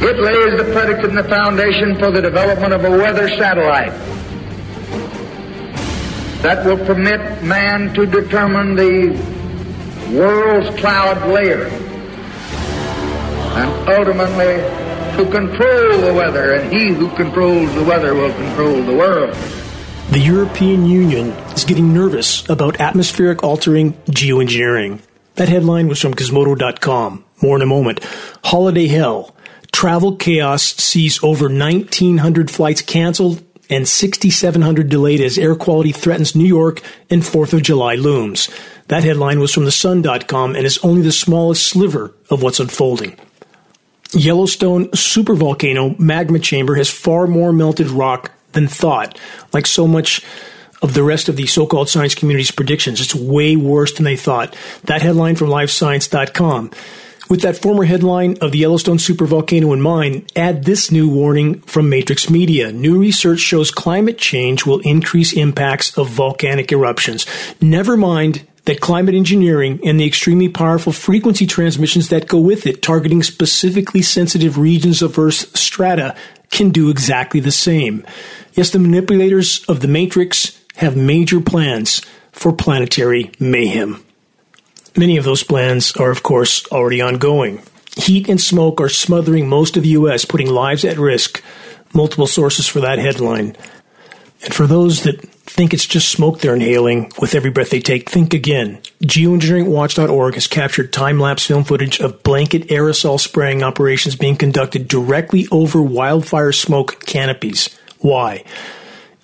It lays the predicate and the foundation for the development of a weather satellite that will permit man to determine the world's cloud layer and ultimately to control the weather, and he who controls the weather will control the world. The European Union is getting nervous about atmospheric altering geoengineering. That headline was from Gizmodo.com. More in a moment. Holiday hell. Travel chaos sees over 1,900 flights canceled and 6,700 delayed as air quality threatens New York and 4th of July looms. That headline was from the Sun.com and is only the smallest sliver of what's unfolding. Yellowstone supervolcano magma chamber has far more melted rock than thought. Like so much of the rest of the so-called science community's predictions, it's way worse than they thought. That headline from livescience.com. With that former headline of the Yellowstone supervolcano in mind, add this new warning from Matrix Media. New research shows climate change will increase impacts of volcanic eruptions. Never mind that climate engineering and the extremely powerful frequency transmissions that go with it, targeting specifically sensitive regions of Earth's strata, can do exactly the same. Yes, the manipulators of the Matrix have major plans for planetary mayhem. Many of those plans are, of course, already ongoing. Heat and smoke are smothering most of the U.S., putting lives at risk. Multiple sources for that headline. And for those that think it's just smoke they're inhaling with every breath they take, think again. Geoengineeringwatch.org has captured time lapse film footage of blanket aerosol spraying operations being conducted directly over wildfire smoke canopies. Why?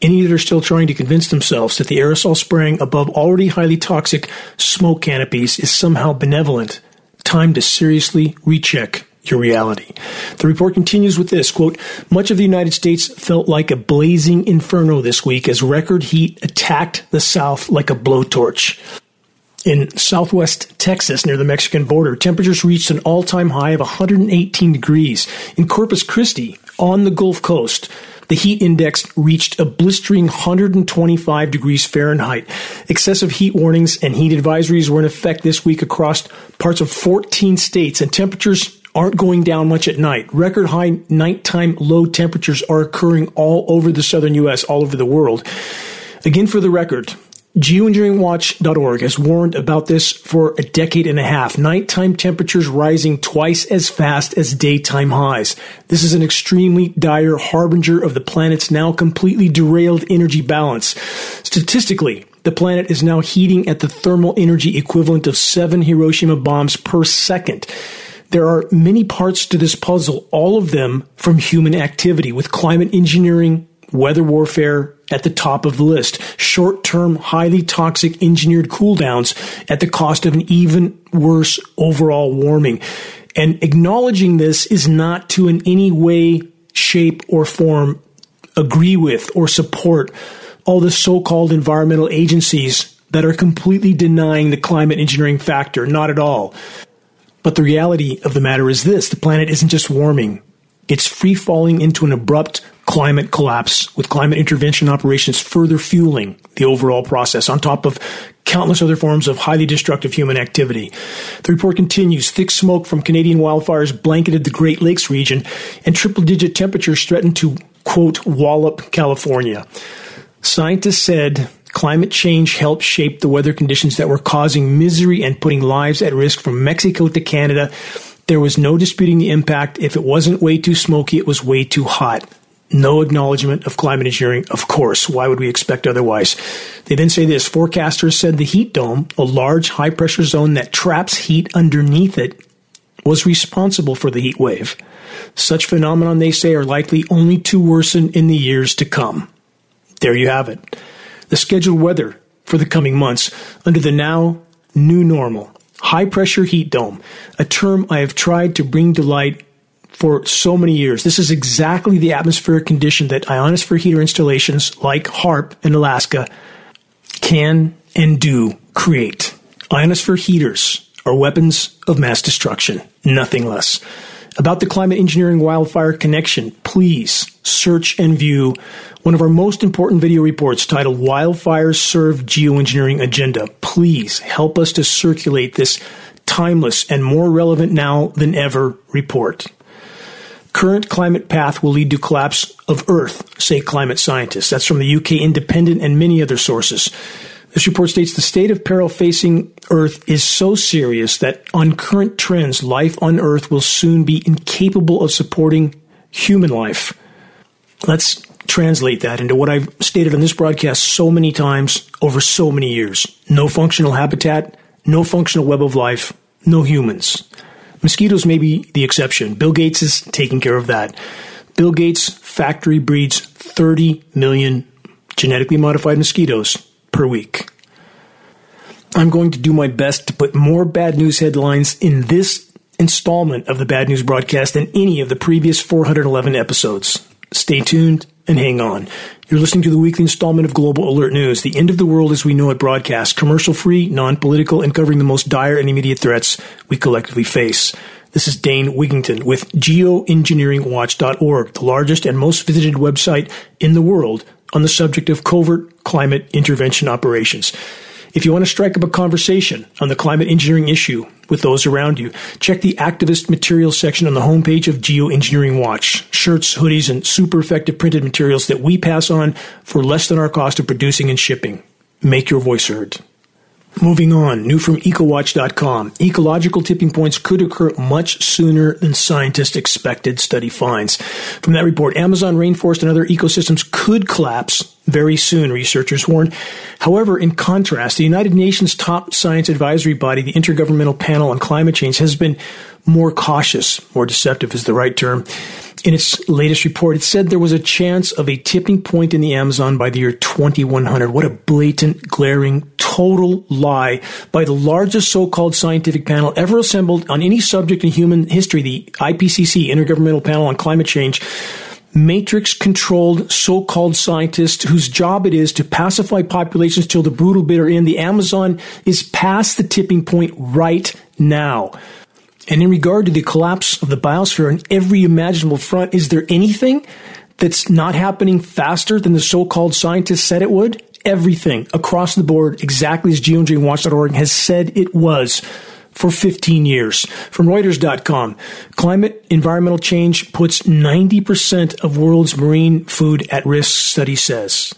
Any that are still trying to convince themselves that the aerosol spraying above already highly toxic smoke canopies is somehow benevolent, time to seriously recheck your reality. The report continues with this quote, much of the United States felt like a blazing inferno this week as record heat attacked the South like a blowtorch. In southwest Texas, near the Mexican border, temperatures reached an all time high of 118 degrees. In Corpus Christi, on the Gulf Coast, the heat index reached a blistering 125 degrees Fahrenheit. Excessive heat warnings and heat advisories were in effect this week across parts of 14 states, and temperatures aren't going down much at night. Record high nighttime low temperatures are occurring all over the southern U.S., all over the world. Again, for the record, Geoengineeringwatch.org has warned about this for a decade and a half. Nighttime temperatures rising twice as fast as daytime highs. This is an extremely dire harbinger of the planet's now completely derailed energy balance. Statistically, the planet is now heating at the thermal energy equivalent of seven Hiroshima bombs per second. There are many parts to this puzzle, all of them from human activity, with climate engineering, weather warfare at the top of the list. Short term, highly toxic engineered cooldowns at the cost of an even worse overall warming. And acknowledging this is not to in any way, shape, or form agree with or support all the so called environmental agencies that are completely denying the climate engineering factor. Not at all. But the reality of the matter is this the planet isn't just warming, it's free falling into an abrupt climate collapse, with climate intervention operations further fueling the overall process, on top of countless other forms of highly destructive human activity. The report continues thick smoke from Canadian wildfires blanketed the Great Lakes region, and triple digit temperatures threatened to, quote, wallop California. Scientists said climate change helped shape the weather conditions that were causing misery and putting lives at risk from Mexico to Canada. There was no disputing the impact. If it wasn't way too smoky, it was way too hot. No acknowledgement of climate engineering, of course. Why would we expect otherwise? They then say this forecasters said the heat dome, a large high pressure zone that traps heat underneath it, was responsible for the heat wave. Such phenomenon, they say, are likely only to worsen in the years to come. There you have it. The scheduled weather for the coming months under the now new normal. high pressure heat dome, a term I have tried to bring to light for so many years. This is exactly the atmospheric condition that ionosphere heater installations like HAARP in Alaska can and do create. Ionosphere heaters are weapons of mass destruction, nothing less. About the climate engineering wildfire connection, please search and view one of our most important video reports titled Wildfires Serve Geoengineering Agenda. Please help us to circulate this timeless and more relevant now than ever report. Current climate path will lead to collapse of Earth, say climate scientists. That's from the UK Independent and many other sources. This report states the state of peril facing Earth is so serious that on current trends, life on Earth will soon be incapable of supporting human life. Let's translate that into what I've stated on this broadcast so many times over so many years. No functional habitat, no functional web of life, no humans. Mosquitoes may be the exception. Bill Gates is taking care of that. Bill Gates factory breeds 30 million genetically modified mosquitoes per week. I'm going to do my best to put more bad news headlines in this installment of the Bad News broadcast than any of the previous 411 episodes. Stay tuned and hang on. You're listening to the weekly installment of Global Alert News, the end of the world as we know it broadcast, commercial free, non political, and covering the most dire and immediate threats we collectively face. This is Dane Wigington with geoengineeringwatch.org, the largest and most visited website in the world on the subject of covert climate intervention operations. If you want to strike up a conversation on the climate engineering issue with those around you, check the activist materials section on the homepage of Geoengineering Watch. Shirts, hoodies, and super effective printed materials that we pass on for less than our cost of producing and shipping. Make your voice heard. Moving on, new from ecowatch.com. Ecological tipping points could occur much sooner than scientists expected, study finds. From that report, Amazon rainforest and other ecosystems could collapse very soon, researchers warn. However, in contrast, the United Nations top science advisory body, the Intergovernmental Panel on Climate Change, has been more cautious, more deceptive is the right term. In its latest report, it said there was a chance of a tipping point in the Amazon by the year 2100. What a blatant, glaring, total lie by the largest so-called scientific panel ever assembled on any subject in human history, the IPCC, Intergovernmental Panel on Climate Change matrix controlled so-called scientists whose job it is to pacify populations till the brutal bitter end. The Amazon is past the tipping point right now. And in regard to the collapse of the biosphere on every imaginable front, is there anything that's not happening faster than the so-called scientists said it would? Everything across the board, exactly as geoengineeringwatch.org has said it was for 15 years. From Reuters.com, climate environmental change puts 90% of world's marine food at risk, study says.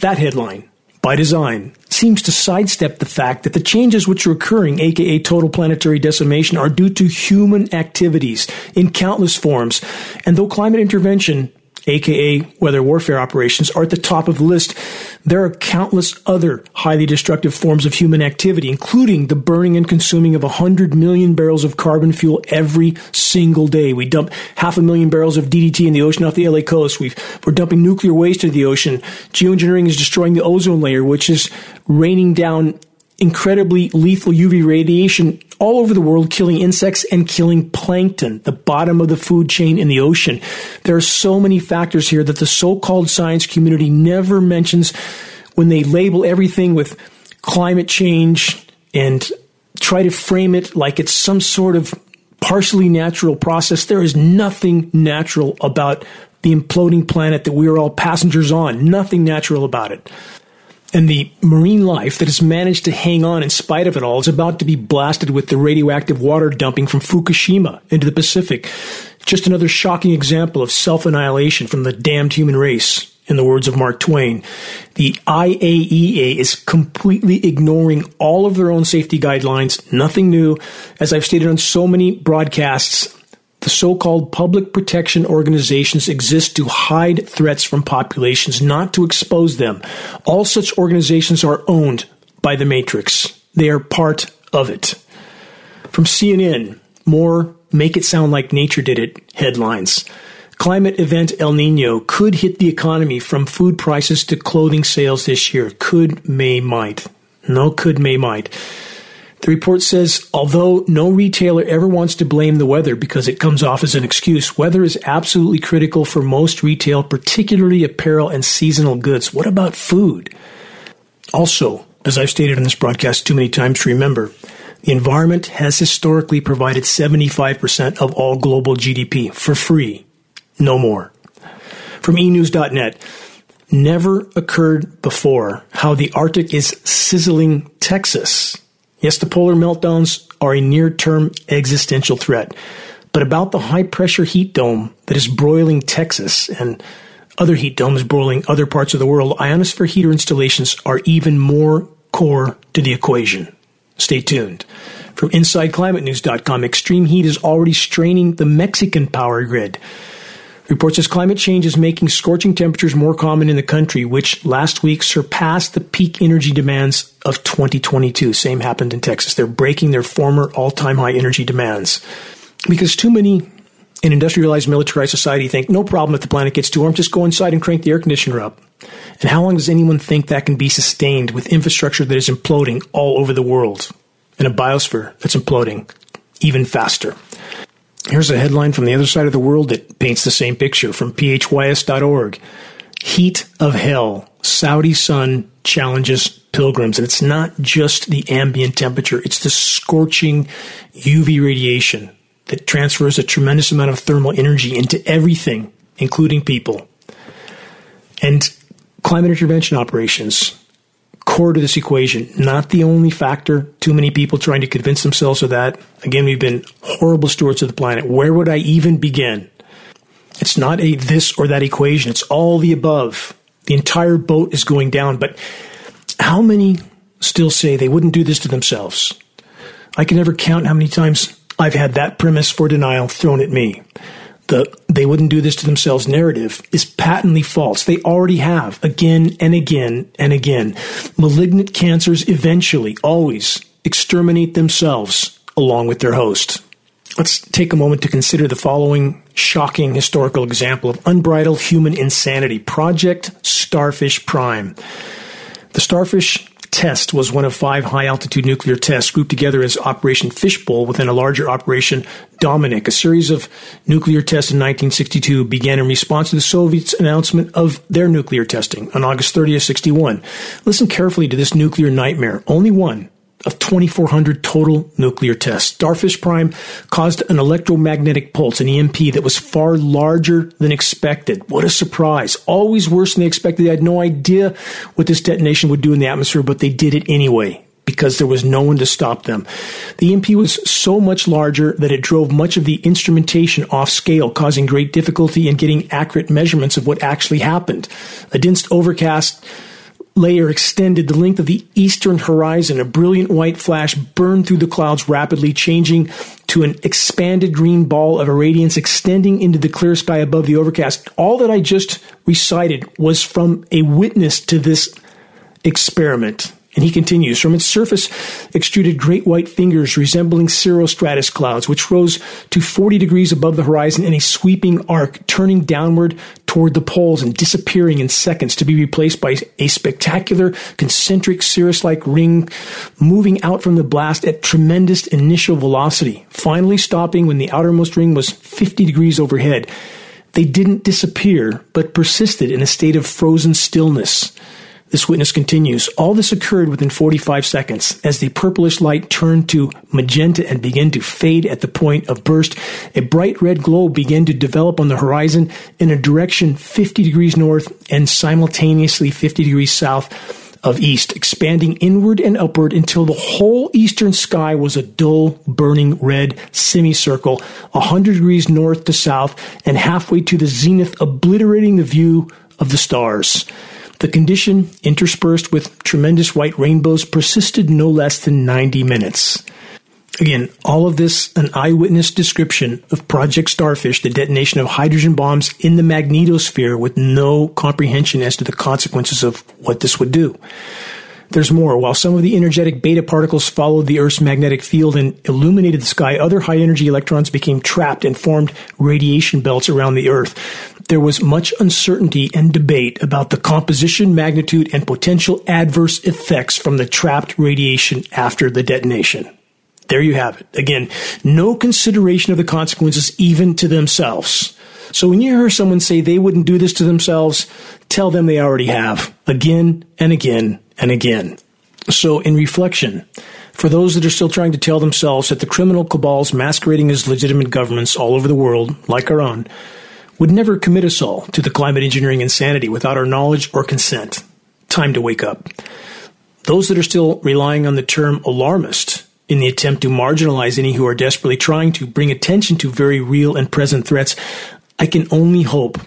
That headline, by design, seems to sidestep the fact that the changes which are occurring, aka total planetary decimation, are due to human activities in countless forms. And though climate intervention aka weather warfare operations, are at the top of the list. There are countless other highly destructive forms of human activity, including the burning and consuming of 100 million barrels of carbon fuel every single day. We dump half a million barrels of DDT in the ocean off the LA coast. we are dumping nuclear waste into the ocean. Geoengineering is destroying the ozone layer, which is raining down incredibly lethal UV radiation all over the world, killing insects and killing plankton, the bottom of the food chain in the ocean. There are so many factors here that the so called science community never mentions when they label everything with climate change and try to frame it like it's some sort of partially natural process. There is nothing natural about the imploding planet that we are all passengers on. Nothing natural about it and the marine life that has managed to hang on in spite of it all is about to be blasted with the radioactive water dumping from Fukushima into the Pacific. Just another shocking example of self annihilation from the damned human race. In the words of Mark Twain, the IAEA is completely ignoring all of their own safety guidelines. Nothing new. As I've stated on so many broadcasts, the so-called public protection organizations exist to hide threats from populations, not to expose them. All such organizations are owned by the Matrix. They are part of it. From CNN, more make it sound like nature did it headlines. Climate event El Nino could hit the economy from food prices to clothing sales this year. Could, may, might. No, could, may, might. The report says although no retailer ever wants to blame the weather because it comes off as an excuse, weather is absolutely critical for most retail, particularly apparel and seasonal goods. What about food? Also, as I've stated in this broadcast too many times to remember, the environment has historically provided 75% of all global GDP for free, no more. From enews.net, never occurred before how the Arctic is sizzling Texas. Yes, the polar meltdowns are a near term existential threat, but about the high pressure heat dome that is broiling Texas and other heat domes broiling other parts of the world, ionosphere heater installations are even more core to the equation. Stay tuned. From InsideClimateNews.com, extreme heat is already straining the Mexican power grid. Reports says climate change is making scorching temperatures more common in the country, which last week surpassed the peak energy demands of 2022. Same happened in Texas. They're breaking their former all-time high energy demands because too many in industrialized militarized society think no problem if the planet gets too warm, just go inside and crank the air conditioner up. And how long does anyone think that can be sustained with infrastructure that is imploding all over the world? and a biosphere that's imploding even faster. Here's a headline from the other side of the world that paints the same picture from phys.org. Heat of hell. Saudi sun challenges pilgrims. And it's not just the ambient temperature, it's the scorching UV radiation that transfers a tremendous amount of thermal energy into everything, including people. And climate intervention operations core to this equation, not the only factor. Too many people trying to convince themselves of that. Again, we've been horrible stewards of the planet. Where would I even begin? It's not a this or that equation. It's all the above. The entire boat is going down. But how many still say they wouldn't do this to themselves? I can never count how many times I've had that premise for denial thrown at me the they wouldn't do this to themselves narrative is patently false. They already have again and again and again. Malignant cancers eventually always exterminate themselves along with their host. Let's take a moment to consider the following shocking historical example of unbridled human insanity Project Starfish Prime. The Starfish test was one of five high altitude nuclear tests grouped together as Operation Fishbowl within a larger Operation Dominic. A series of nuclear tests in 1962 began in response to the Soviets' announcement of their nuclear testing on August 30th, 61. Listen carefully to this nuclear nightmare. Only one of 2,400 total nuclear tests. Starfish Prime caused an electromagnetic pulse, an EMP, that was far larger than expected. What a surprise. Always worse than they expected. They had no idea what this detonation would do in the atmosphere, but they did it anyway because there was no one to stop them. The EMP was so much larger that it drove much of the instrumentation off scale, causing great difficulty in getting accurate measurements of what actually happened. A dense overcast layer extended the length of the eastern horizon. A brilliant white flash burned through the clouds rapidly, changing to an expanded green ball of irradiance extending into the clear sky above the overcast. All that I just recited was from a witness to this experiment. And he continues, from its surface extruded great white fingers resembling cirrostratus clouds, which rose to 40 degrees above the horizon in a sweeping arc, turning downward toward the poles and disappearing in seconds to be replaced by a spectacular concentric cirrus-like ring moving out from the blast at tremendous initial velocity, finally stopping when the outermost ring was 50 degrees overhead. They didn't disappear, but persisted in a state of frozen stillness. This witness continues. All this occurred within 45 seconds. As the purplish light turned to magenta and began to fade at the point of burst, a bright red glow began to develop on the horizon in a direction 50 degrees north and simultaneously 50 degrees south of east, expanding inward and upward until the whole eastern sky was a dull, burning red semicircle, a hundred degrees north to south and halfway to the zenith, obliterating the view of the stars. The condition, interspersed with tremendous white rainbows, persisted no less than 90 minutes. Again, all of this an eyewitness description of Project Starfish, the detonation of hydrogen bombs in the magnetosphere with no comprehension as to the consequences of what this would do. There's more. While some of the energetic beta particles followed the Earth's magnetic field and illuminated the sky, other high energy electrons became trapped and formed radiation belts around the Earth. There was much uncertainty and debate about the composition, magnitude, and potential adverse effects from the trapped radiation after the detonation. There you have it. Again, no consideration of the consequences even to themselves. So when you hear someone say they wouldn't do this to themselves, tell them they already have again and again and again. So, in reflection, for those that are still trying to tell themselves that the criminal cabals masquerading as legitimate governments all over the world, like our own, would never commit us all to the climate engineering insanity without our knowledge or consent, time to wake up. Those that are still relying on the term alarmist in the attempt to marginalize any who are desperately trying to bring attention to very real and present threats, I can only hope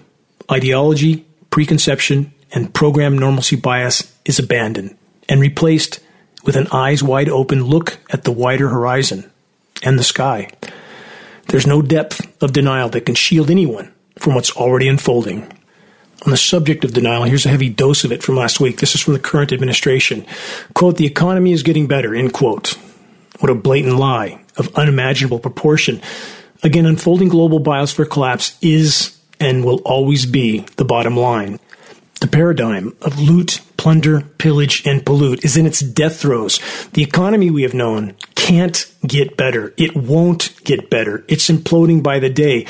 ideology, preconception, and program normalcy bias is abandoned and replaced with an eyes wide open look at the wider horizon and the sky. There's no depth of denial that can shield anyone from what's already unfolding. On the subject of denial, here's a heavy dose of it from last week. This is from the current administration. Quote, the economy is getting better, end quote. What a blatant lie of unimaginable proportion. Again, unfolding global biosphere collapse is and will always be the bottom line. The paradigm of loot, plunder, pillage, and pollute is in its death throes. The economy we have known can't get better. It won't get better. It's imploding by the day.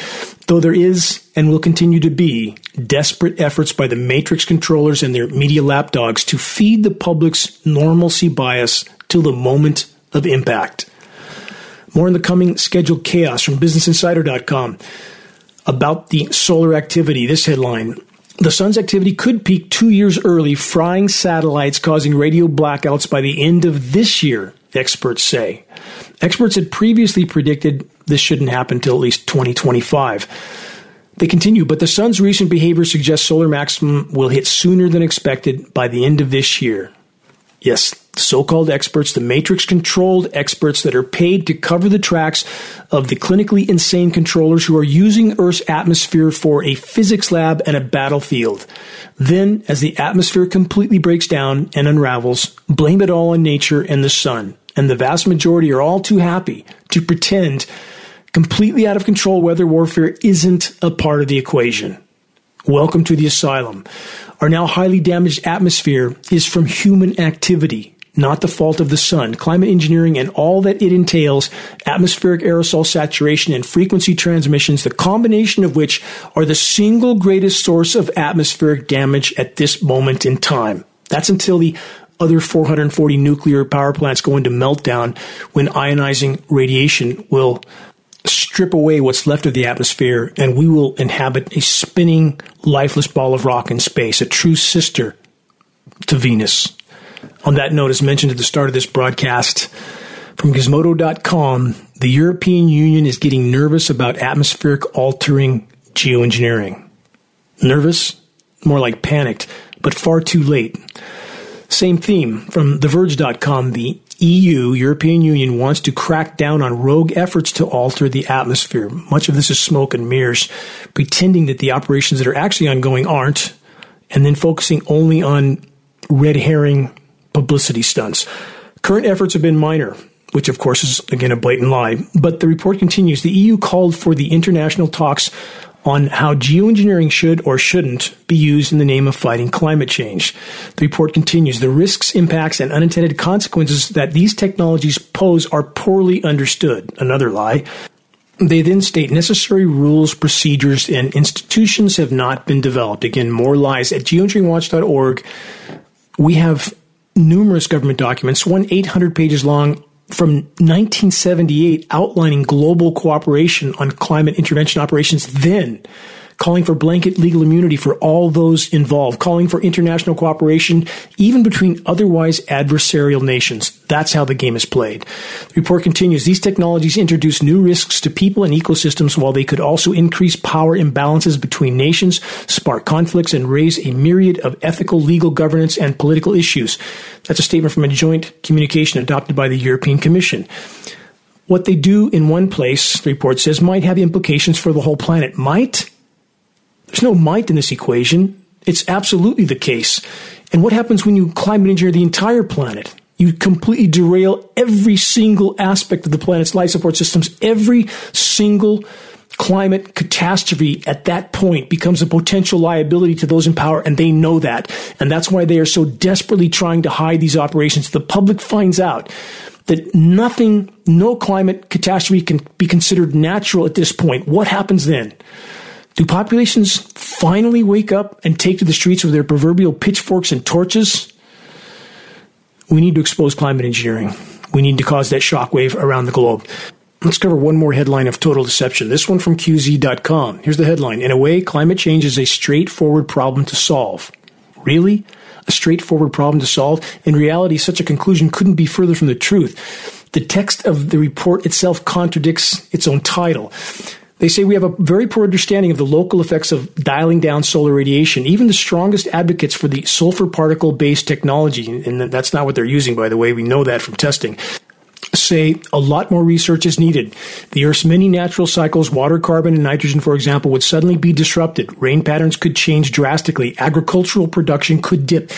Though there is and will continue to be desperate efforts by the matrix controllers and their media lapdogs to feed the public's normalcy bias till the moment of impact. More in the coming scheduled chaos from BusinessInsider.com about the solar activity. This headline the sun's activity could peak two years early, frying satellites, causing radio blackouts by the end of this year, experts say. Experts had previously predicted this shouldn't happen until at least 2025. They continue, but the sun's recent behavior suggests solar maximum will hit sooner than expected by the end of this year. Yes, so called experts, the matrix controlled experts that are paid to cover the tracks of the clinically insane controllers who are using Earth's atmosphere for a physics lab and a battlefield. Then, as the atmosphere completely breaks down and unravels, blame it all on nature and the sun. And the vast majority are all too happy to pretend completely out of control weather warfare isn't a part of the equation. Welcome to the asylum. Our now highly damaged atmosphere is from human activity not the fault of the sun. Climate engineering and all that it entails, atmospheric aerosol saturation and frequency transmissions, the combination of which are the single greatest source of atmospheric damage at this moment in time. That's until the other 440 nuclear power plants go into meltdown when ionizing radiation will strip away what's left of the atmosphere and we will inhabit a spinning, lifeless ball of rock in space, a true sister to Venus. On that note, as mentioned at the start of this broadcast, from Gizmodo.com, the European Union is getting nervous about atmospheric altering geoengineering. Nervous? More like panicked, but far too late. Same theme from TheVerge.com. The EU, European Union, wants to crack down on rogue efforts to alter the atmosphere. Much of this is smoke and mirrors, pretending that the operations that are actually ongoing aren't, and then focusing only on red herring publicity stunts. Current efforts have been minor, which of course is again a blatant lie. But the report continues. The EU called for the international talks on how geoengineering should or shouldn't be used in the name of fighting climate change. The report continues the risks, impacts, and unintended consequences that these technologies pose are poorly understood. Another lie. They then state necessary rules, procedures, and institutions have not been developed. Again, more lies. At geoengineeringwatch.org, we have numerous government documents, one 800 pages long from 1978 outlining global cooperation on climate intervention operations then calling for blanket legal immunity for all those involved, calling for international cooperation even between otherwise adversarial nations. That's how the game is played. The report continues these technologies introduce new risks to people and ecosystems while they could also increase power imbalances between nations, spark conflicts, and raise a myriad of ethical, legal, governance, and political issues. That's a statement from a joint communication adopted by the European Commission. What they do in one place, the report says, might have implications for the whole planet. Might? There's no might in this equation. It's absolutely the case. And what happens when you climate engineer the entire planet? You completely derail every single aspect of the planet's life support systems. Every single climate catastrophe at that point becomes a potential liability to those in power, and they know that. And that's why they are so desperately trying to hide these operations. The public finds out that nothing, no climate catastrophe can be considered natural at this point. What happens then? Do populations finally wake up and take to the streets with their proverbial pitchforks and torches? We need to expose climate engineering. We need to cause that shockwave around the globe. Let's cover one more headline of total deception. This one from QZ.com. Here's the headline. In a way, climate change is a straightforward problem to solve. Really? A straightforward problem to solve? In reality, such a conclusion couldn't be further from the truth. The text of the report itself contradicts its own title. They say we have a very poor understanding of the local effects of dialing down solar radiation. Even the strongest advocates for the sulfur particle based technology, and that's not what they're using, by the way, we know that from testing, say a lot more research is needed. The Earth's many natural cycles, water, carbon, and nitrogen, for example, would suddenly be disrupted. Rain patterns could change drastically. Agricultural production could dip.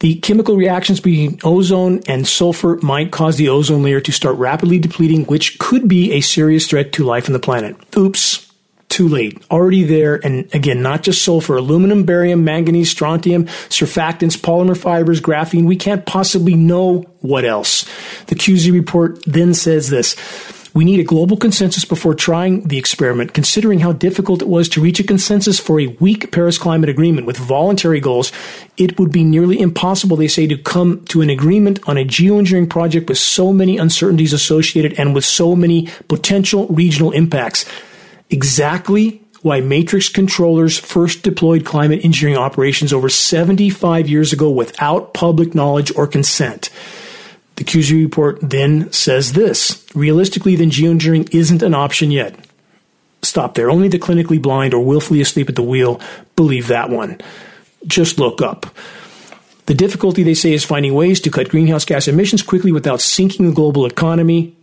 The chemical reactions between ozone and sulfur might cause the ozone layer to start rapidly depleting, which could be a serious threat to life on the planet. Oops. Too late. Already there, and again, not just sulfur, aluminum, barium, manganese, strontium, surfactants, polymer fibers, graphene. We can't possibly know what else. The QZ report then says this. We need a global consensus before trying the experiment, considering how difficult it was to reach a consensus for a weak Paris Climate Agreement with voluntary goals. It would be nearly impossible, they say, to come to an agreement on a geoengineering project with so many uncertainties associated and with so many potential regional impacts. Exactly why matrix controllers first deployed climate engineering operations over 75 years ago without public knowledge or consent. The QZ report then says this realistically, then geoengineering isn't an option yet. Stop there. Only the clinically blind or willfully asleep at the wheel believe that one. Just look up. The difficulty, they say, is finding ways to cut greenhouse gas emissions quickly without sinking the global economy.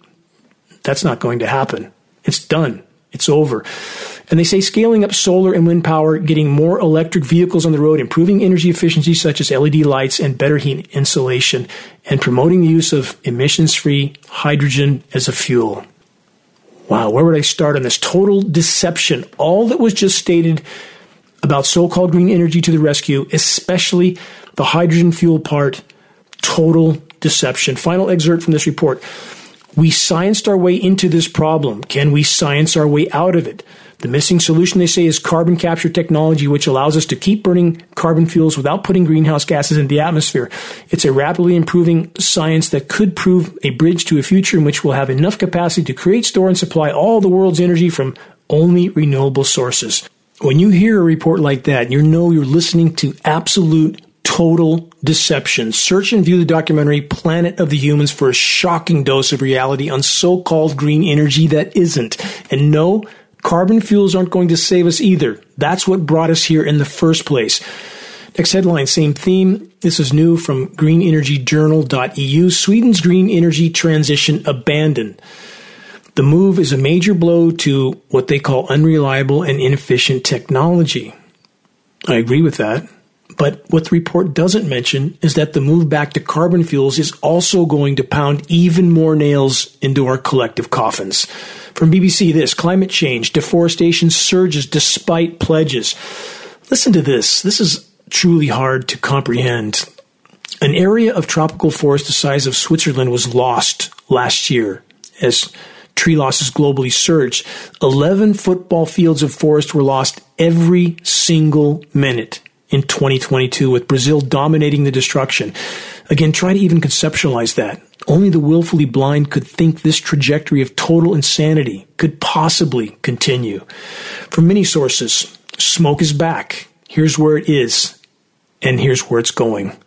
That's not going to happen. It's done. It's over. And they say scaling up solar and wind power, getting more electric vehicles on the road, improving energy efficiency such as LED lights and better heat insulation, and promoting the use of emissions free hydrogen as a fuel. Wow, where would I start on this? Total deception. All that was just stated about so called green energy to the rescue, especially the hydrogen fuel part, total deception. Final excerpt from this report. We scienced our way into this problem. Can we science our way out of it? The missing solution, they say, is carbon capture technology, which allows us to keep burning carbon fuels without putting greenhouse gases into the atmosphere. It's a rapidly improving science that could prove a bridge to a future in which we'll have enough capacity to create, store, and supply all the world's energy from only renewable sources. When you hear a report like that, you know you're listening to absolute total deception. Search and view the documentary Planet of the Humans for a shocking dose of reality on so called green energy that isn't. And no, carbon fuels aren't going to save us either. That's what brought us here in the first place. Next headline, same theme. This is new from greenenergyjournal.eu. Sweden's green energy transition abandoned. The move is a major blow to what they call unreliable and inefficient technology. I agree with that. But what the report doesn't mention is that the move back to carbon fuels is also going to pound even more nails into our collective coffins. From BBC, this climate change, deforestation surges despite pledges. Listen to this. This is truly hard to comprehend. An area of tropical forest the size of Switzerland was lost last year as tree losses globally surged. 11 football fields of forest were lost every single minute in 2022 with Brazil dominating the destruction. Again, try to even conceptualize that. Only the willfully blind could think this trajectory of total insanity could possibly continue. From many sources, smoke is back. Here's where it is, and here's where it's going.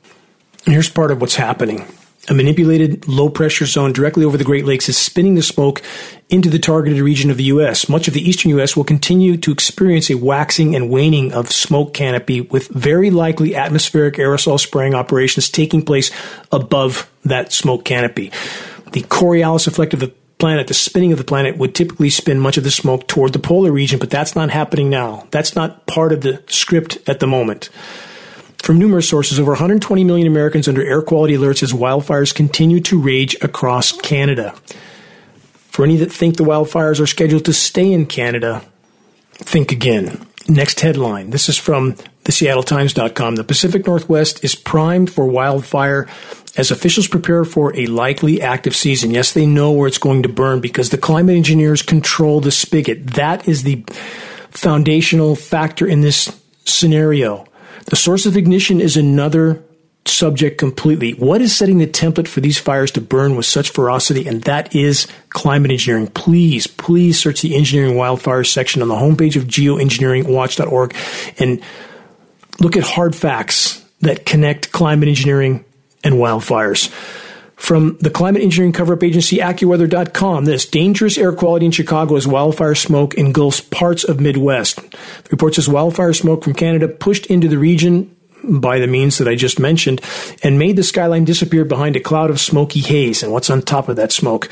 Here's part of what's happening. A manipulated low pressure zone directly over the Great Lakes is spinning the smoke into the targeted region of the U.S. Much of the eastern U.S. will continue to experience a waxing and waning of smoke canopy with very likely atmospheric aerosol spraying operations taking place above that smoke canopy. The Coriolis effect of the planet, the spinning of the planet, would typically spin much of the smoke toward the polar region, but that's not happening now. That's not part of the script at the moment. From numerous sources, over 120 million Americans under air quality alerts as wildfires continue to rage across Canada. For any that think the wildfires are scheduled to stay in Canada, think again. Next headline. This is from the SeattleTimes.com. The Pacific Northwest is primed for wildfire as officials prepare for a likely active season. Yes, they know where it's going to burn because the climate engineers control the spigot. That is the foundational factor in this scenario. The source of ignition is another subject completely. What is setting the template for these fires to burn with such ferocity? And that is climate engineering. Please, please search the engineering wildfires section on the homepage of geoengineeringwatch.org and look at hard facts that connect climate engineering and wildfires. From the climate engineering cover up agency AccuWeather.com, this dangerous air quality in Chicago as wildfire smoke engulfs parts of Midwest. The report says wildfire smoke from Canada pushed into the region by the means that I just mentioned and made the skyline disappear behind a cloud of smoky haze. And what's on top of that smoke?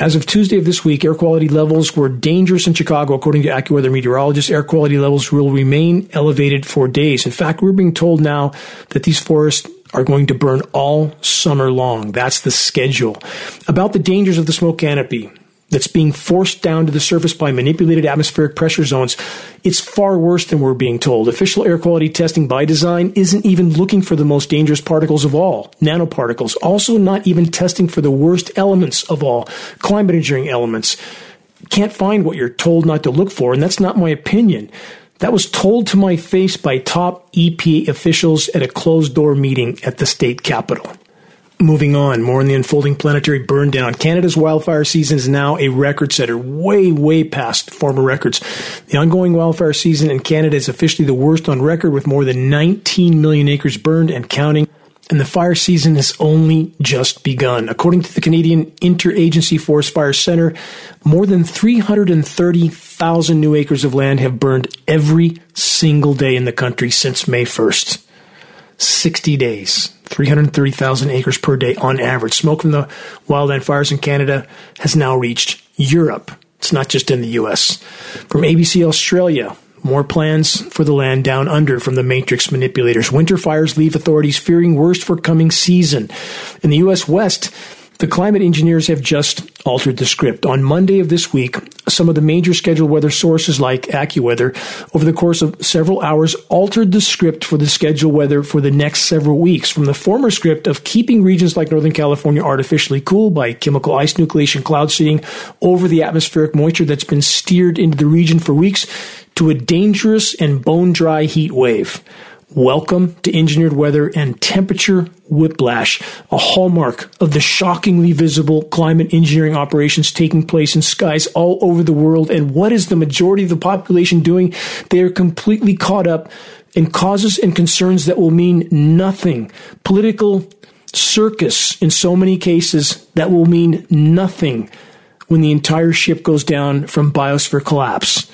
As of Tuesday of this week, air quality levels were dangerous in Chicago, according to AccuWeather meteorologists. Air quality levels will remain elevated for days. In fact, we're being told now that these forests are going to burn all summer long. That's the schedule. About the dangers of the smoke canopy that's being forced down to the surface by manipulated atmospheric pressure zones, it's far worse than we're being told. Official air quality testing by design isn't even looking for the most dangerous particles of all, nanoparticles, also not even testing for the worst elements of all, climate engineering elements. Can't find what you're told not to look for, and that's not my opinion. That was told to my face by top EPA officials at a closed door meeting at the state capitol. Moving on, more on the unfolding planetary burn down. Canada's wildfire season is now a record setter, way, way past former records. The ongoing wildfire season in Canada is officially the worst on record, with more than 19 million acres burned and counting. And the fire season has only just begun. According to the Canadian Interagency Forest Fire Center, more than 330,000 new acres of land have burned every single day in the country since May 1st. 60 days, 330,000 acres per day on average. Smoke from the wildland fires in Canada has now reached Europe. It's not just in the US. From ABC Australia, more plans for the land down under from the matrix manipulators. Winter fires leave authorities fearing worst for coming season. In the US West, the climate engineers have just altered the script. On Monday of this week, some of the major scheduled weather sources like AccuWeather, over the course of several hours, altered the script for the scheduled weather for the next several weeks. From the former script of keeping regions like Northern California artificially cool by chemical ice nucleation cloud seeding over the atmospheric moisture that's been steered into the region for weeks to a dangerous and bone dry heat wave. Welcome to engineered weather and temperature whiplash, a hallmark of the shockingly visible climate engineering operations taking place in skies all over the world. And what is the majority of the population doing? They are completely caught up in causes and concerns that will mean nothing. Political circus in so many cases that will mean nothing when the entire ship goes down from biosphere collapse.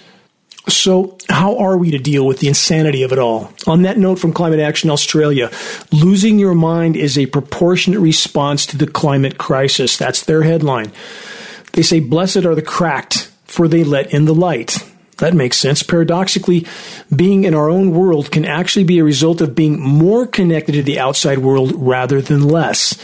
So, how are we to deal with the insanity of it all? On that note from Climate Action Australia, losing your mind is a proportionate response to the climate crisis. That's their headline. They say, Blessed are the cracked, for they let in the light. That makes sense. Paradoxically, being in our own world can actually be a result of being more connected to the outside world rather than less.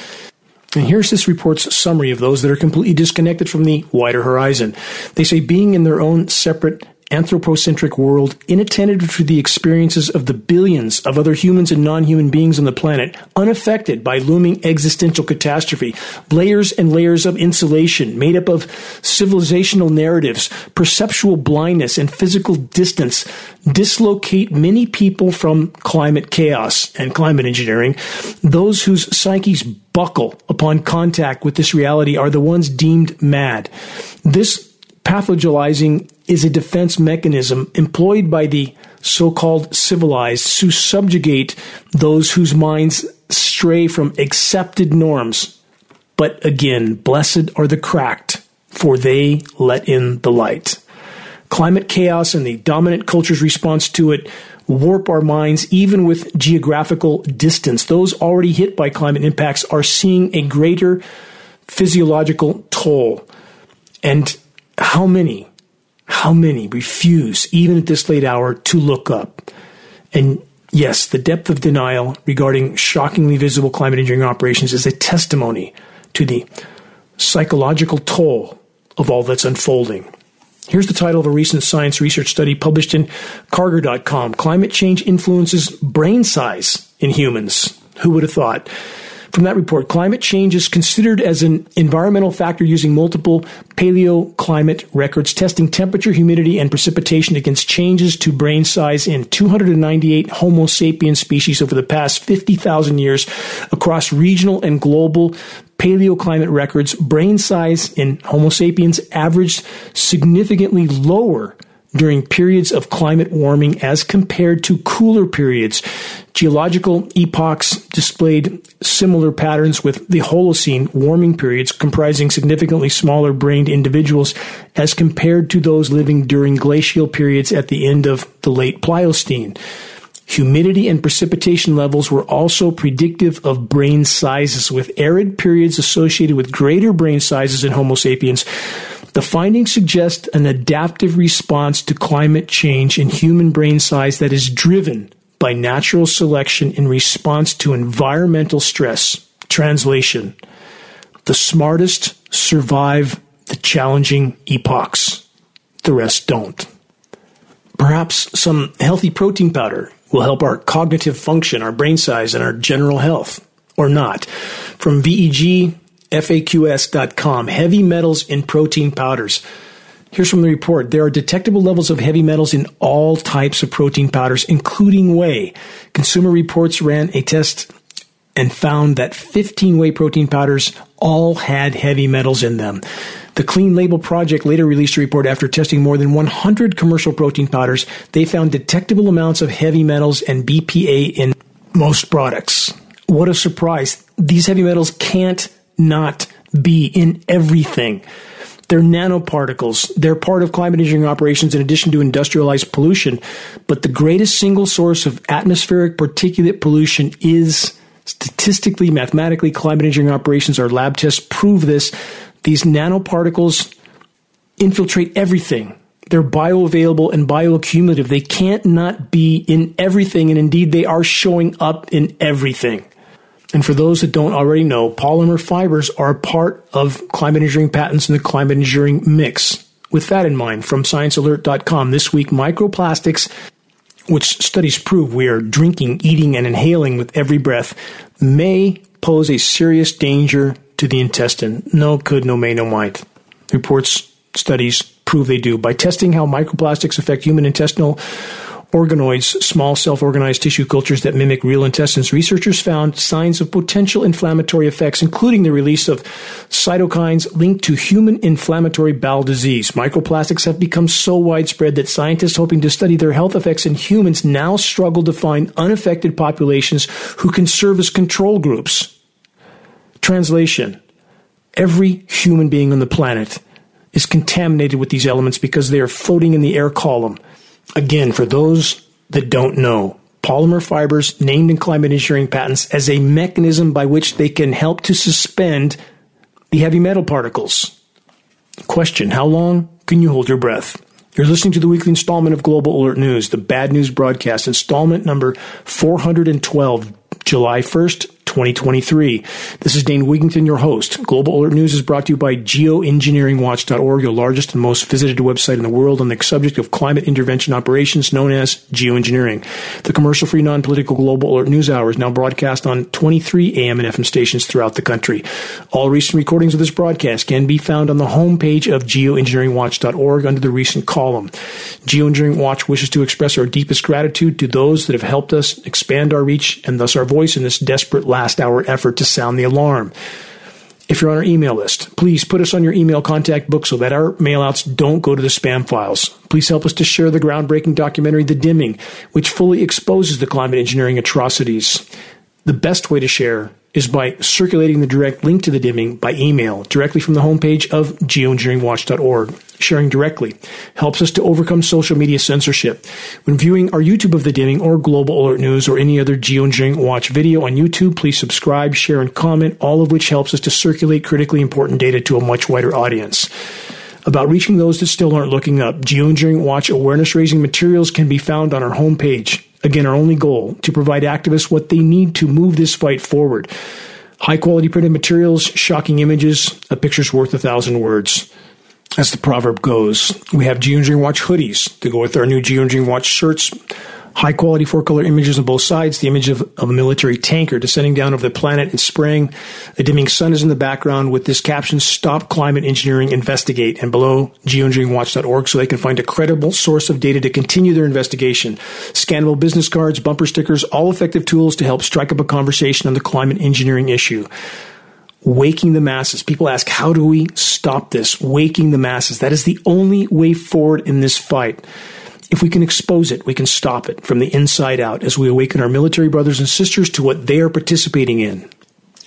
And here's this report's summary of those that are completely disconnected from the wider horizon. They say being in their own separate anthropocentric world inattentive to the experiences of the billions of other humans and non-human beings on the planet, unaffected by looming existential catastrophe, layers and layers of insulation made up of civilizational narratives, perceptual blindness, and physical distance dislocate many people from climate chaos and climate engineering. Those whose psyches buckle upon contact with this reality are the ones deemed mad. This pathologizing is a defense mechanism employed by the so-called civilized to subjugate those whose minds stray from accepted norms. But again, blessed are the cracked, for they let in the light. Climate chaos and the dominant culture's response to it warp our minds even with geographical distance. Those already hit by climate impacts are seeing a greater physiological toll. And how many, how many refuse, even at this late hour, to look up? And Yes, the depth of denial regarding shockingly visible climate engineering operations is a testimony to the psychological toll of all that's unfolding. Here's the title of a recent science research study published in Karger.com Climate Change Influences Brain Size in Humans. Who would have thought? From that report, climate change is considered as an environmental factor using multiple paleoclimate records, testing temperature, humidity, and precipitation against changes to brain size in 298 Homo sapiens species over the past 50,000 years across regional and global paleoclimate records. Brain size in Homo sapiens averaged significantly lower during periods of climate warming as compared to cooler periods. Geological epochs displayed similar patterns with the Holocene warming periods comprising significantly smaller brained individuals as compared to those living during glacial periods at the end of the late Pliocene. Humidity and precipitation levels were also predictive of brain sizes, with arid periods associated with greater brain sizes in Homo sapiens the findings suggest an adaptive response to climate change in human brain size that is driven by natural selection in response to environmental stress. Translation The smartest survive the challenging epochs, the rest don't. Perhaps some healthy protein powder will help our cognitive function, our brain size, and our general health, or not. From VEG FAQS.com. Heavy metals in protein powders. Here's from the report. There are detectable levels of heavy metals in all types of protein powders, including whey. Consumer Reports ran a test and found that 15 whey protein powders all had heavy metals in them. The Clean Label Project later released a report after testing more than 100 commercial protein powders. They found detectable amounts of heavy metals and BPA in most products. What a surprise. These heavy metals can't not be in everything. They're nanoparticles. They're part of climate engineering operations in addition to industrialized pollution. But the greatest single source of atmospheric particulate pollution is statistically, mathematically, climate engineering operations. Our lab tests prove this. These nanoparticles infiltrate everything. They're bioavailable and bioaccumulative. They can't not be in everything, and indeed, they are showing up in everything. And for those that don't already know, polymer fibers are part of climate engineering patents in the climate engineering mix. With that in mind, from sciencealert.com this week, microplastics, which studies prove we are drinking, eating, and inhaling with every breath, may pose a serious danger to the intestine. No could, no may, no might. Reports, studies prove they do. By testing how microplastics affect human intestinal organoids, small self-organized tissue cultures that mimic real intestines, researchers found signs of potential inflammatory effects, including the release of cytokines linked to human inflammatory bowel disease. Microplastics have become so widespread that scientists hoping to study their health effects in humans now struggle to find unaffected populations who can serve as control groups. Translation. Every human being on the planet is contaminated with these elements because they are floating in the air column. Again, for those that don't know, polymer fibers named in climate engineering patents as a mechanism by which they can help to suspend the heavy metal particles. Question How long can you hold your breath? You're listening to the weekly installment of Global Alert News, the bad news broadcast, installment number 412, July 1st, 2023. This is Dane Wigington, your host. Global Alert News is brought to you by geoengineeringwatch.org, your largest and most visited website in the world on the subject of climate intervention operations known as geoengineering. The commercial free, non political Global Alert News Hour is now broadcast on 23 AM and FM stations throughout the country. All recent recordings of this broadcast can be found on the homepage of geoengineeringwatch.org under the recent column. Geoengineering Watch wishes to express our deepest gratitude to those that have helped us expand our reach and thus our voice in this desperate last last hour effort to sound the alarm. If you're on our email list, please put us on your email contact book so that our mailouts don't go to the spam files. Please help us to share the groundbreaking documentary The Dimming, which fully exposes the climate engineering atrocities. The best way to share is by circulating the direct link to the dimming by email directly from the homepage of geoengineeringwatch.org. Sharing directly helps us to overcome social media censorship. When viewing our YouTube of the dimming or Global Alert News or any other Geoengineering Watch video on YouTube, please subscribe, share, and comment, all of which helps us to circulate critically important data to a much wider audience about reaching those that still aren't looking up. Geoengineering Watch awareness raising materials can be found on our homepage Again, our only goal to provide activists what they need to move this fight forward. High quality printed materials, shocking images, a picture's worth a thousand words. As the proverb goes, we have Geoengineering Watch hoodies. To go with our new Geoengineering Watch shirts. High quality four color images on both sides, the image of, of, a military tanker descending down over the planet and spraying. A dimming sun is in the background with this caption, Stop Climate Engineering, Investigate, and below geoengineeringwatch.org so they can find a credible source of data to continue their investigation. Scannable business cards, bumper stickers, all effective tools to help strike up a conversation on the climate engineering issue waking the masses. People ask, how do we stop this? Waking the masses. That is the only way forward in this fight. If we can expose it, we can stop it from the inside out as we awaken our military brothers and sisters to what they are participating in.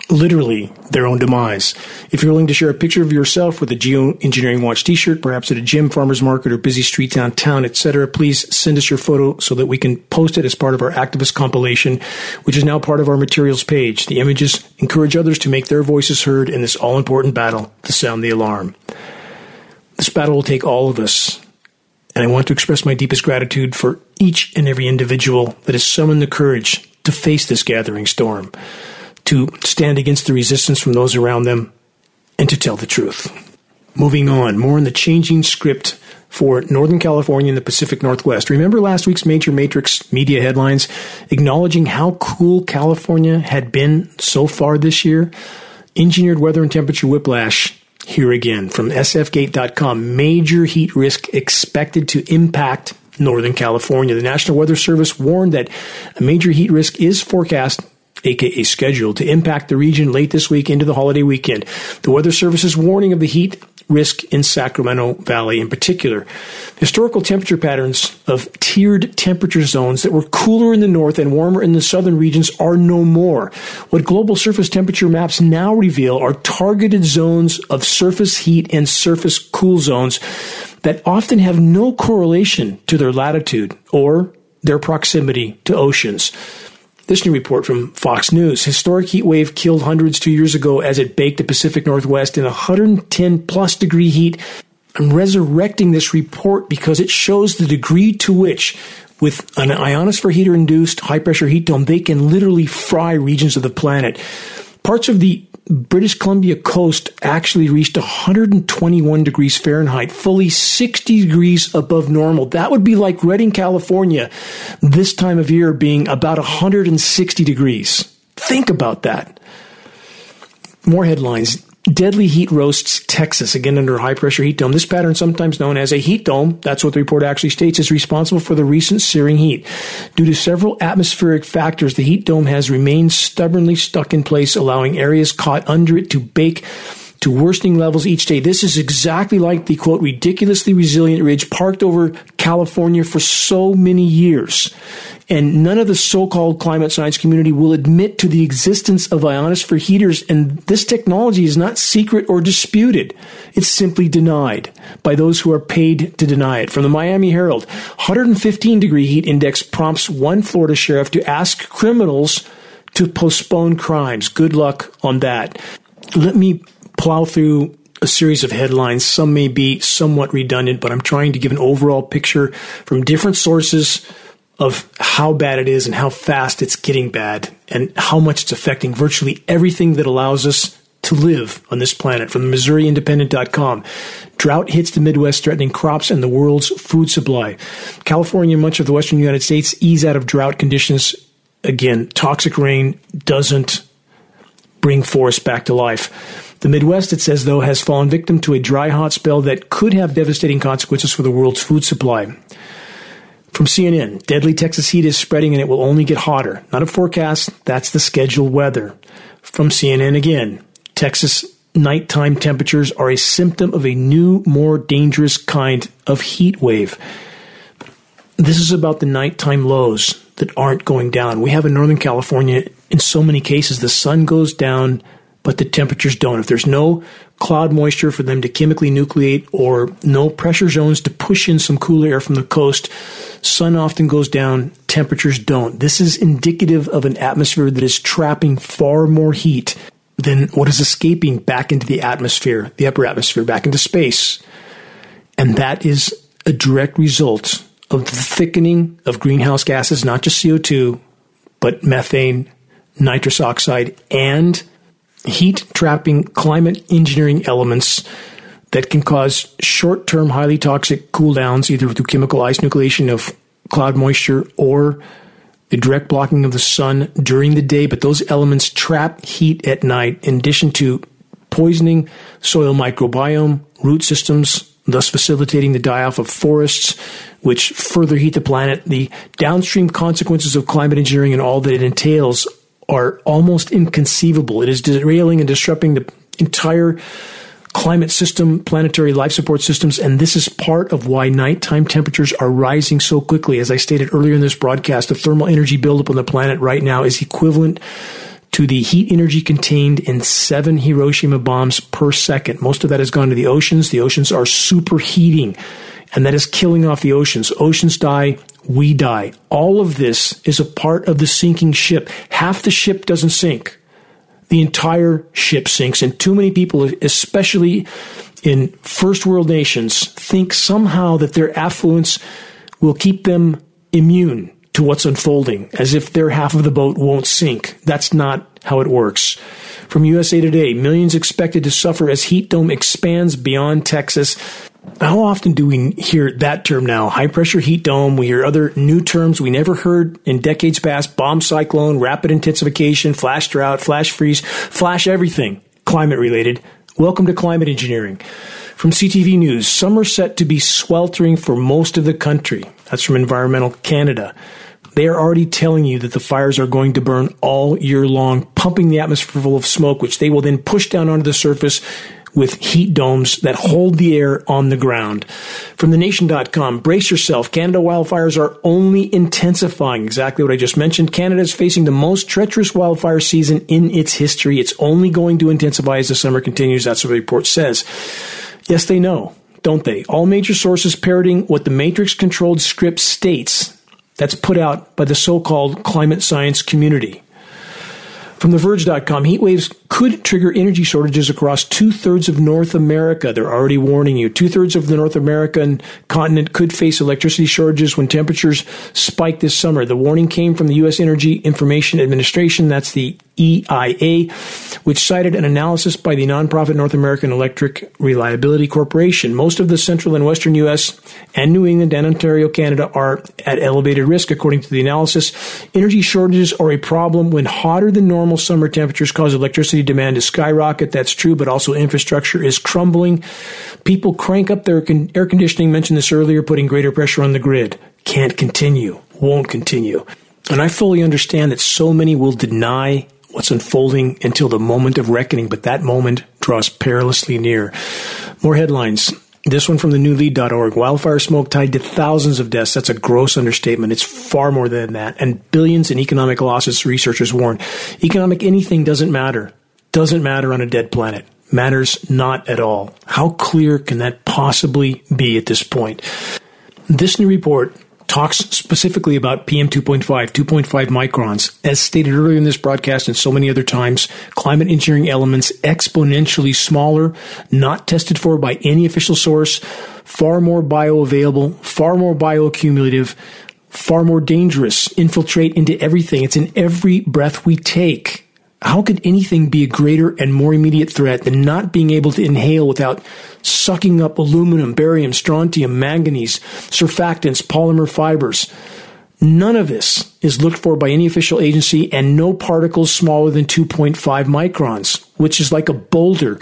Literally, their own demise. If you're willing to share a picture of yourself with a Geoengineering Watch t-shirt, perhaps at a gym, farmer's market, or busy street downtown, etc., please send us your photo so that we can post it as part of our activist compilation, which is now part of our materials page. The images encourage others to make their voices heard in this all-important battle to sound the alarm. This battle will take all of us, and I want to express my deepest gratitude for each and every individual that has summoned the courage to face this gathering storm, to stand against the resistance from those around them, and to tell the truth. Moving on, more in the changing script for Northern California and the Pacific Northwest. Remember last week's major Matrix media headlines acknowledging how cool California had been so far this year? Engineered weather and temperature whiplash here again from sfgate.com. Major heat risk expected to impact Northern California. The National Weather Service warned that a major heat risk is forecast aka scheduled to impact the region late this week into the holiday weekend. The Weather Service's warning of the heat risk in Sacramento Valley in particular. Historical temperature patterns of tiered temperature zones that were cooler in the north and warmer in the southern regions are no more. What global surface temperature maps now reveal are targeted zones of surface heat and surface cool zones that often have no correlation to their latitude or their proximity to oceans. This new report from Fox News. Historic heat wave killed hundreds two years ago as it baked the Pacific Northwest in 110 plus degree heat. I'm resurrecting this report because it shows the degree to which with an ionosphere heater induced high pressure heat dome, they can literally fry regions of the planet. Parts of the British Columbia coast actually reached 121 degrees Fahrenheit, fully 60 degrees above normal. That would be like Redding, California, this time of year being about 160 degrees. Think about that. More headlines. Deadly heat roasts Texas, again under a high pressure heat dome. This pattern, sometimes known as a heat dome, that's what the report actually states, is responsible for the recent searing heat. Due to several atmospheric factors, the heat dome has remained stubbornly stuck in place, allowing areas caught under it to bake to worsening levels each day. This is exactly like the quote, ridiculously resilient ridge parked over California for so many years. And none of the so-called climate science community will admit to the existence of ionosphere heaters. And this technology is not secret or disputed. It's simply denied by those who are paid to deny it. From the Miami Herald, 115 degree heat index prompts one Florida sheriff to ask criminals to postpone crimes. Good luck on that. Let me plow through a series of headlines. Some may be somewhat redundant, but I'm trying to give an overall picture from different sources of how bad it is and how fast it's getting bad and how much it's affecting virtually everything that allows us to live on this planet. From the missouri MissouriIndependent.com, drought hits the Midwest, threatening crops and the world's food supply. California and much of the western United States ease out of drought conditions. Again, toxic rain doesn't bring forests back to life. The Midwest, it says, though, has fallen victim to a dry, hot spell that could have devastating consequences for the world's food supply. From CNN, deadly Texas heat is spreading and it will only get hotter. Not a forecast, that's the scheduled weather. From CNN again, Texas nighttime temperatures are a symptom of a new, more dangerous kind of heat wave. This is about the nighttime lows that aren't going down. We have in Northern California, in so many cases, the sun goes down but the temperatures don't. If there's no cloud moisture for them to chemically nucleate or no pressure zones to push in some cool air from the coast, sun often goes down, temperatures don't. This is indicative of an atmosphere that is trapping far more heat than what is escaping back into the atmosphere, the upper atmosphere, back into space. And that is a direct result of the thickening of greenhouse gases, not just CO2, but methane, nitrous oxide, and heat trapping climate engineering elements that can cause short term, highly toxic cool downs, either through chemical ice nucleation of cloud moisture or the direct blocking of the sun during the day. But those elements trap heat at night, in addition to poisoning soil microbiome, root systems, thus facilitating the die off of forests, which further heat the planet. The downstream consequences of climate engineering and all that it entails are almost inconceivable. It is derailing and disrupting the entire climate system, planetary life support systems, and this is part of why nighttime temperatures are rising so quickly. As I stated earlier in this broadcast, the thermal energy buildup on the planet right now is equivalent to the heat energy contained in seven Hiroshima bombs per second. Most of that has gone to the oceans. The oceans are superheating, and that is killing off the oceans. Oceans die, we die. All of this is a part of the sinking ship. Half the ship doesn't sink. The entire ship sinks, and too many people, especially in first world nations, think somehow that their affluence will keep them immune to what's unfolding, as if their half of the boat won't sink. That's not how it works. From USA Today, millions expected to suffer as heat dome expands beyond Texas. How often do we hear that term now? High pressure heat dome. We hear other new terms we never heard in decades past bomb cyclone, rapid intensification, flash drought, flash freeze, flash everything climate related. Welcome to climate engineering. From CTV News, summer set to be sweltering for most of the country. That's from Environmental Canada. They are already telling you that the fires are going to burn all year long, pumping the atmosphere full of smoke, which they will then push down onto the surface with heat domes that hold the air on the ground. From thenation.com, brace yourself. Canada wildfires are only intensifying. Exactly what I just mentioned. Canada is facing the most treacherous wildfire season in its history. It's only going to intensify as the summer continues. That's what the report says. Yes, they know, don't they? All major sources parroting what the matrix controlled script states that's put out by the so called climate science community. From TheVerge.com, heat waves could trigger energy shortages across two thirds of North America. They're already warning you. Two thirds of the North American continent could face electricity shortages when temperatures spike this summer. The warning came from the U.S. Energy Information Administration. That's the EIA, which cited an analysis by the nonprofit North American Electric Reliability Corporation. Most of the central and western U.S. and New England and Ontario, Canada are at elevated risk, according to the analysis. Energy shortages are a problem when hotter than normal summer temperatures cause electricity demand to skyrocket. That's true, but also infrastructure is crumbling. People crank up their air conditioning, mentioned this earlier, putting greater pressure on the grid. Can't continue, won't continue. And I fully understand that so many will deny what's unfolding until the moment of reckoning, but that moment draws perilously near. More headlines. This one from the newlede.org. Wildfire smoke tied to thousands of deaths. That's a gross understatement. It's far more than that. And billions in economic losses, researchers warn. Economic anything doesn't matter. Doesn't matter on a dead planet. Matters not at all. How clear can that possibly be at this point? This new report talks specifically about PM 2.5, 2.5 microns. As stated earlier in this broadcast and so many other times, climate engineering elements exponentially smaller, not tested for by any official source, far more bioavailable, far more bioaccumulative, far more dangerous, infiltrate into everything. It's in every breath we take. How could anything be a greater and more immediate threat than not being able to inhale without sucking up aluminum, barium, strontium, manganese, surfactants, polymer fibers? None of this is looked for by any official agency and no particles smaller than 2.5 microns, which is like a boulder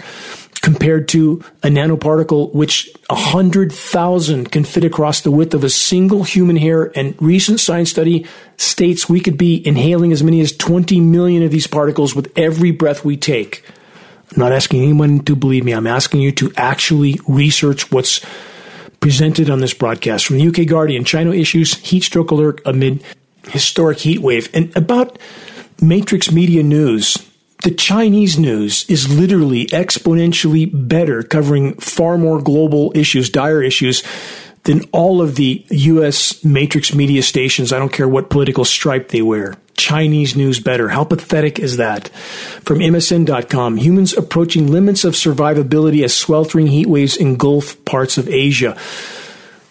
compared to a nanoparticle which 100,000 can fit across the width of a single human hair. And recent science study states we could be inhaling as many as 20 million of these particles with every breath we take. I'm not asking anyone to believe me. I'm asking you to actually research what's presented on this broadcast. From the UK Guardian, China issues heat stroke alert amid historic heat wave. And about Matrix Media News, the Chinese news is literally exponentially better, covering far more global issues, dire issues, than all of the U.S. matrix media stations. I don't care what political stripe they wear. Chinese news better. How pathetic is that? From MSN.com, humans approaching limits of survivability as sweltering heat waves engulf parts of Asia.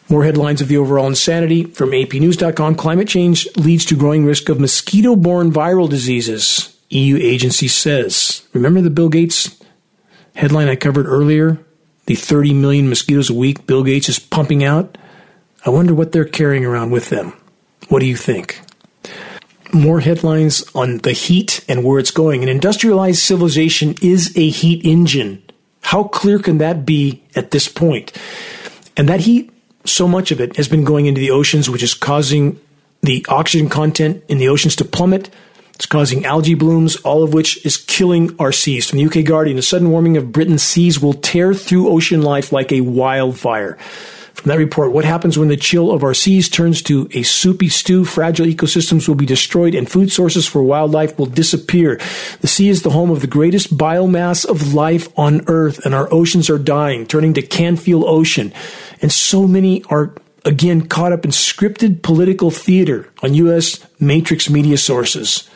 More headlines of the overall insanity from APnews.com. Climate change leads to growing risk of mosquito borne viral diseases, EU agency says. Remember the Bill Gates headline I covered earlier? The 30 million mosquitoes a week Bill Gates is pumping out? I wonder what they're carrying around with them. What do you think? More headlines on the heat and where it's going. An industrialized civilization is a heat engine. How clear can that be at this point? And that heat so much of it has been going into the oceans, which is causing the oxygen content in the oceans to plummet. It's causing algae blooms, all of which is killing our seas. From the UK Guardian, the sudden warming of Britain's seas will tear through ocean life like a wildfire. From that report, what happens when the chill of our seas turns to a soupy stew? Fragile ecosystems will be destroyed and food sources for wildlife will disappear. The sea is the home of the greatest biomass of life on Earth, and our oceans are dying, turning to Canfield Ocean. And so many are again caught up in scripted political theater on U.S. matrix media sources.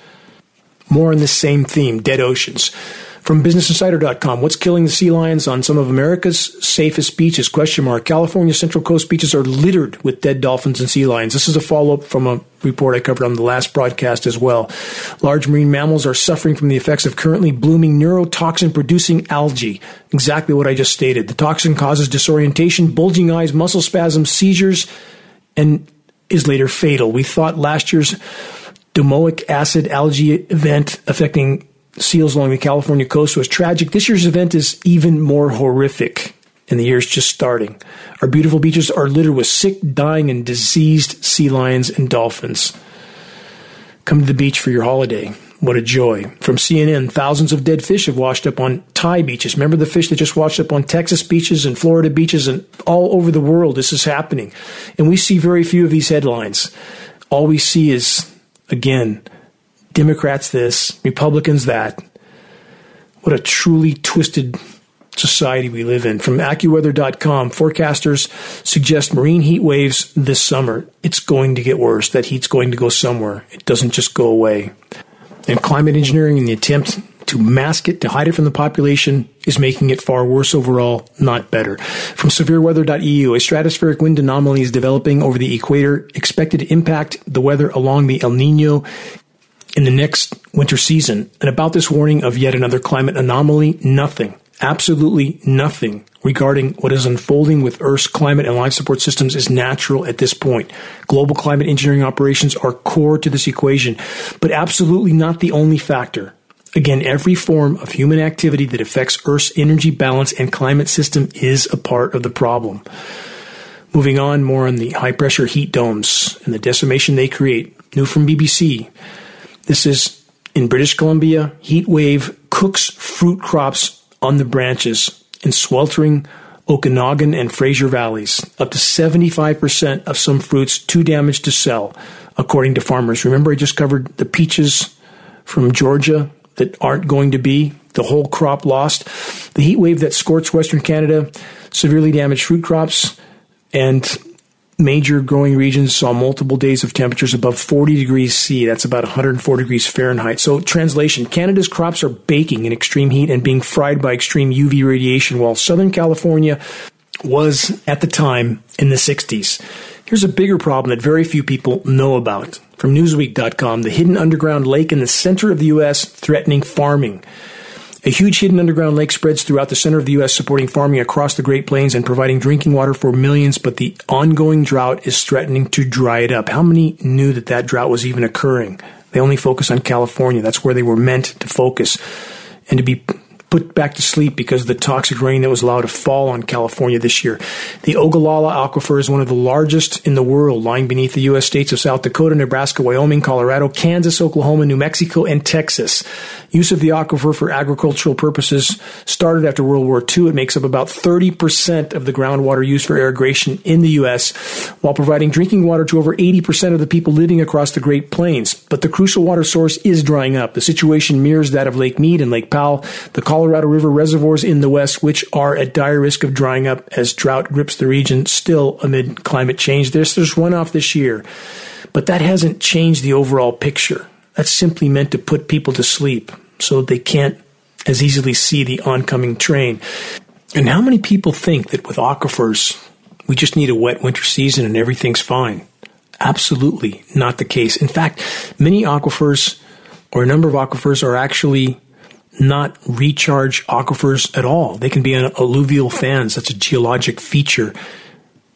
More on the same theme, dead oceans. From BusinessInsider.com, what's killing the sea lions on some of America's safest beaches? Question mark. California Central Coast beaches are littered with dead dolphins and sea lions. This is a follow up from a report I covered on the last broadcast as well. Large marine mammals are suffering from the effects of currently blooming neurotoxin producing algae. Exactly what I just stated. The toxin causes disorientation, bulging eyes, muscle spasms, seizures, and is later fatal. We thought last year's domoic acid algae event affecting seals along the California coast was tragic. This year's event is even more horrific, and the year's just starting. Our beautiful beaches are littered with sick, dying, and diseased sea lions and dolphins. Come to the beach for your holiday. What a joy. From CNN, thousands of dead fish have washed up on Thai beaches. Remember the fish that just washed up on Texas beaches and Florida beaches and all over the world? This is happening. And we see very few of these headlines. All we see is, again, Democrats this, Republicans that. What a truly twisted society we live in. From AccuWeather.com, forecasters suggest marine heat waves this summer. It's going to get worse. That heat's going to go somewhere. It doesn't just go away. And climate engineering and the attempt to mask it, to hide it from the population, is making it far worse overall, not better. From severeweather.eu, a stratospheric wind anomaly is developing over the equator, expected to impact the weather along the El Nino in the next winter season. And about this warning of yet another climate anomaly, nothing, absolutely nothing regarding what is unfolding with Earth's climate and life support systems is natural at this point. Global climate engineering operations are core to this equation, but absolutely not the only factor. Again, every form of human activity that affects Earth's energy balance and climate system is a part of the problem. Moving on, more on the high pressure heat domes and the decimation they create. New from BBC. This is in British Columbia. Heat wave cooks fruit crops on the branches in sweltering Okanagan and Fraser valleys. Up to 75% of some fruits too damaged to sell, according to farmers. Remember, I just covered the peaches from Georgia that aren't going to be the whole crop lost. The heat wave that scorched Western Canada severely damaged fruit crops and major growing regions saw multiple days of temperatures above 40 degrees C. That's about 104 degrees Fahrenheit. So, translation Canada's crops are baking in extreme heat and being fried by extreme UV radiation, while Southern California was at the time in the 60s. Here's a bigger problem that very few people know about. From Newsweek.com, the hidden underground lake in the center of the U.S. threatening farming. A huge hidden underground lake spreads throughout the center of the U.S., supporting farming across the Great Plains and providing drinking water for millions, but the ongoing drought is threatening to dry it up. How many knew that that drought was even occurring? They only focus on California. That's where they were meant to focus. And to be put back to sleep because of the toxic rain that was allowed to fall on California this year. The Ogallala Aquifer is one of the largest in the world, lying beneath the U.S. states of South Dakota, Nebraska, Wyoming, Colorado, Kansas, Oklahoma, New Mexico, and Texas. Use of the aquifer for agricultural purposes started after World War II. It makes up about 30% of the groundwater used for irrigation in the U.S., while providing drinking water to over 80% of the people living across the Great Plains. But the crucial water source is drying up. The situation mirrors that of Lake Mead and Lake Powell. The Colorado River reservoirs in the west, which are at dire risk of drying up as drought grips the region still amid climate change. There's, there's one off this year, but that hasn't changed the overall picture. That's simply meant to put people to sleep so they can't as easily see the oncoming train. And how many people think that with aquifers we just need a wet winter season and everything's fine. Absolutely not the case. In fact, many aquifers or a number of aquifers are actually not recharge aquifers at all. They can be on alluvial fans. That's a geologic feature.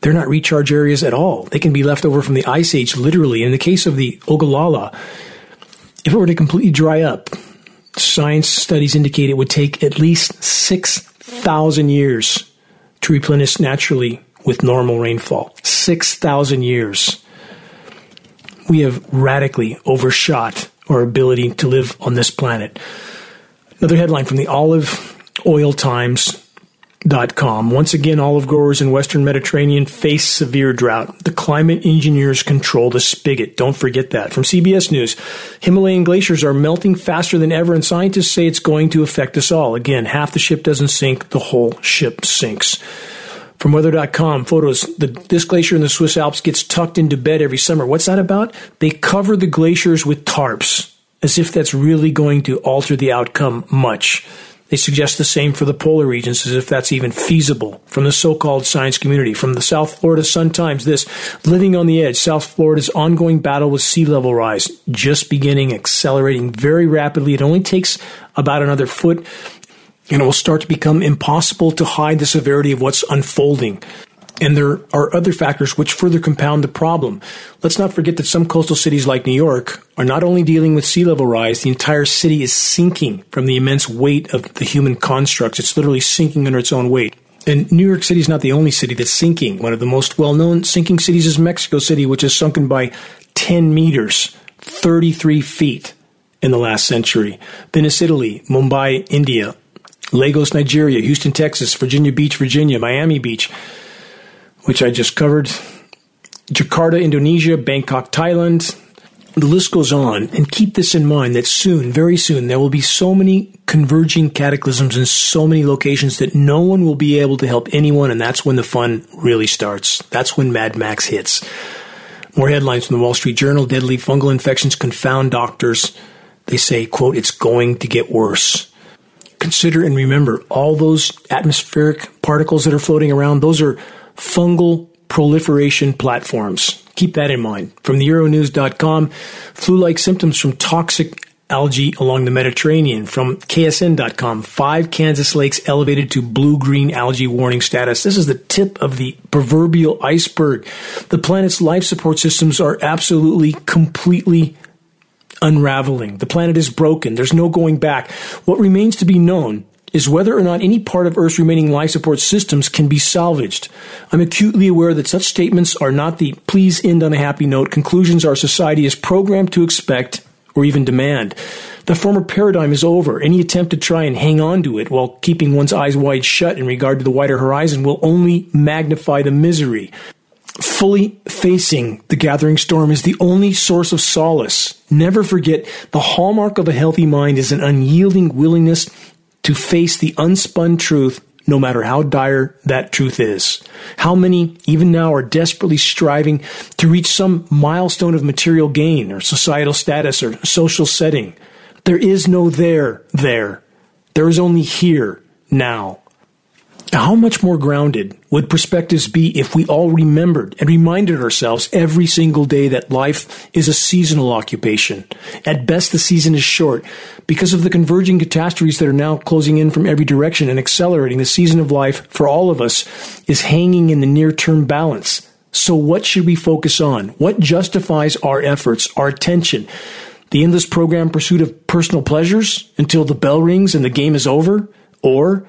They're not recharge areas at all. They can be left over from the ice age, literally. In the case of the Ogallala, if it were to completely dry up, science studies indicate it would take at least 6,000 years to replenish naturally with normal rainfall. 6,000 years. We have radically overshot our ability to live on this planet. Another headline from the Olive Oil Times Com. Once again, olive growers in western Mediterranean face severe drought. The climate engineers control the spigot. Don't forget that. From CBS News, Himalayan glaciers are melting faster than ever, and scientists say it's going to affect us all. Again, half the ship doesn't sink, the whole ship sinks. From weather.com, photos. The, this glacier in the Swiss Alps gets tucked into bed every summer. What's that about? They cover the glaciers with tarps, as if that's really going to alter the outcome much. They suggest the same for the polar regions as if that's even feasible. From the so-called science community, from the South Florida Sun Times, this living on the edge, South Florida's ongoing battle with sea level rise, just beginning, accelerating very rapidly. It only takes about another foot and it will start to become impossible to hide the severity of what's unfolding. And there are other factors which further compound the problem. Let's not forget that some coastal cities like New York are not only dealing with sea level rise, the entire city is sinking from the immense weight of the human constructs. It's literally sinking under its own weight. And New York City is not the only city that's sinking. One of the most well known sinking cities is Mexico City, which has sunken by 10 meters, 33 feet in the last century. Venice, Italy, Mumbai, India, Lagos, Nigeria, Houston, Texas, Virginia Beach, Virginia, Miami Beach which I just covered, Jakarta, Indonesia, Bangkok, Thailand. The list goes on. And keep this in mind that soon, very soon, there will be so many converging cataclysms in so many locations that no one will be able to help anyone. And that's when the fun really starts. That's when Mad Max hits. More headlines from the Wall Street Journal. Deadly fungal infections confound doctors. They say, quote, it's going to get worse. Consider and remember all those atmospheric particles that are floating around. Those are fungal proliferation platforms. Keep that in mind. From the Euronews.com, flu-like symptoms from toxic algae along the Mediterranean. From KSN.com, five Kansas lakes elevated to blue-green algae warning status. This is the tip of the proverbial iceberg. The planet's life support systems are absolutely, completely unraveling. The planet is broken. There's no going back. What remains to be known is whether or not any part of Earth's remaining life support systems can be salvaged. I'm acutely aware that such statements are not the please end on a happy note conclusions our society is programmed to expect or even demand. The former paradigm is over. Any attempt to try and hang on to it while keeping one's eyes wide shut in regard to the wider horizon will only magnify the misery. Fully facing the gathering storm is the only source of solace. Never forget the hallmark of a healthy mind is an unyielding willingness to face the unspun truth no matter how dire that truth is. How many, even now, are desperately striving to reach some milestone of material gain or societal status or social setting? There is no there, there. There is only here, now. How much more grounded would perspectives be if we all remembered and reminded ourselves every single day that life is a seasonal occupation? At best, the season is short. Because of the converging catastrophes that are now closing in from every direction and accelerating, the season of life for all of us is hanging in the near term balance. So, what should we focus on? What justifies our efforts, our attention? The endless program pursuit of personal pleasures until the bell rings and the game is over? Or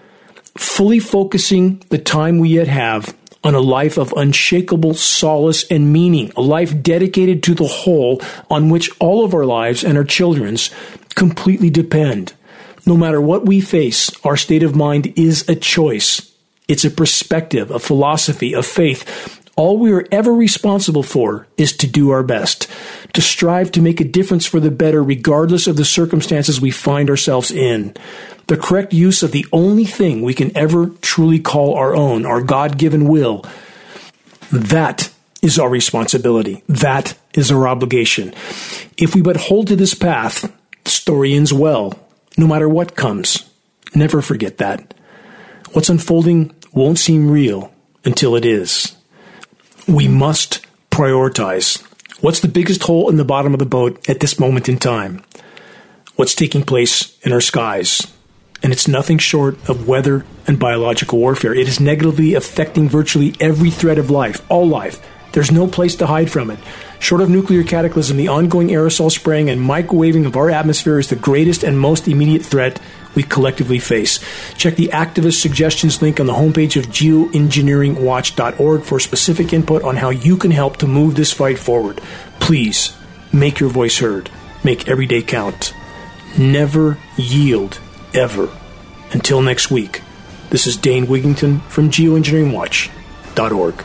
fully focusing the time we yet have on a life of unshakable solace and meaning, a life dedicated to the whole on which all of our lives and our children's completely depend. No matter what we face, our state of mind is a choice. It's a perspective, a philosophy, a faith. All we are ever responsible for is to do our best, to strive to make a difference for the better regardless of the circumstances we find ourselves in the correct use of the only thing we can ever truly call our own, our God given will, that is our responsibility. That is our obligation. If we but hold to this path, the story ends well, no matter what comes. Never forget that. What's unfolding won't seem real until it is. We must prioritize. What's the biggest hole in the bottom of the boat at this moment in time? What's taking place in our skies? And it's nothing short of weather and biological warfare. It is negatively affecting virtually every thread of life, all life. There's no place to hide from it. Short of nuclear cataclysm, the ongoing aerosol spraying and microwaving of our atmosphere is the greatest and most immediate threat we collectively face. Check the activist suggestions link on the homepage of geoengineeringwatch.org for specific input on how you can help to move this fight forward. Please make your voice heard. Make every day count. Never yield, ever. Until next week, this is Dane Wigington from geoengineeringwatch.org.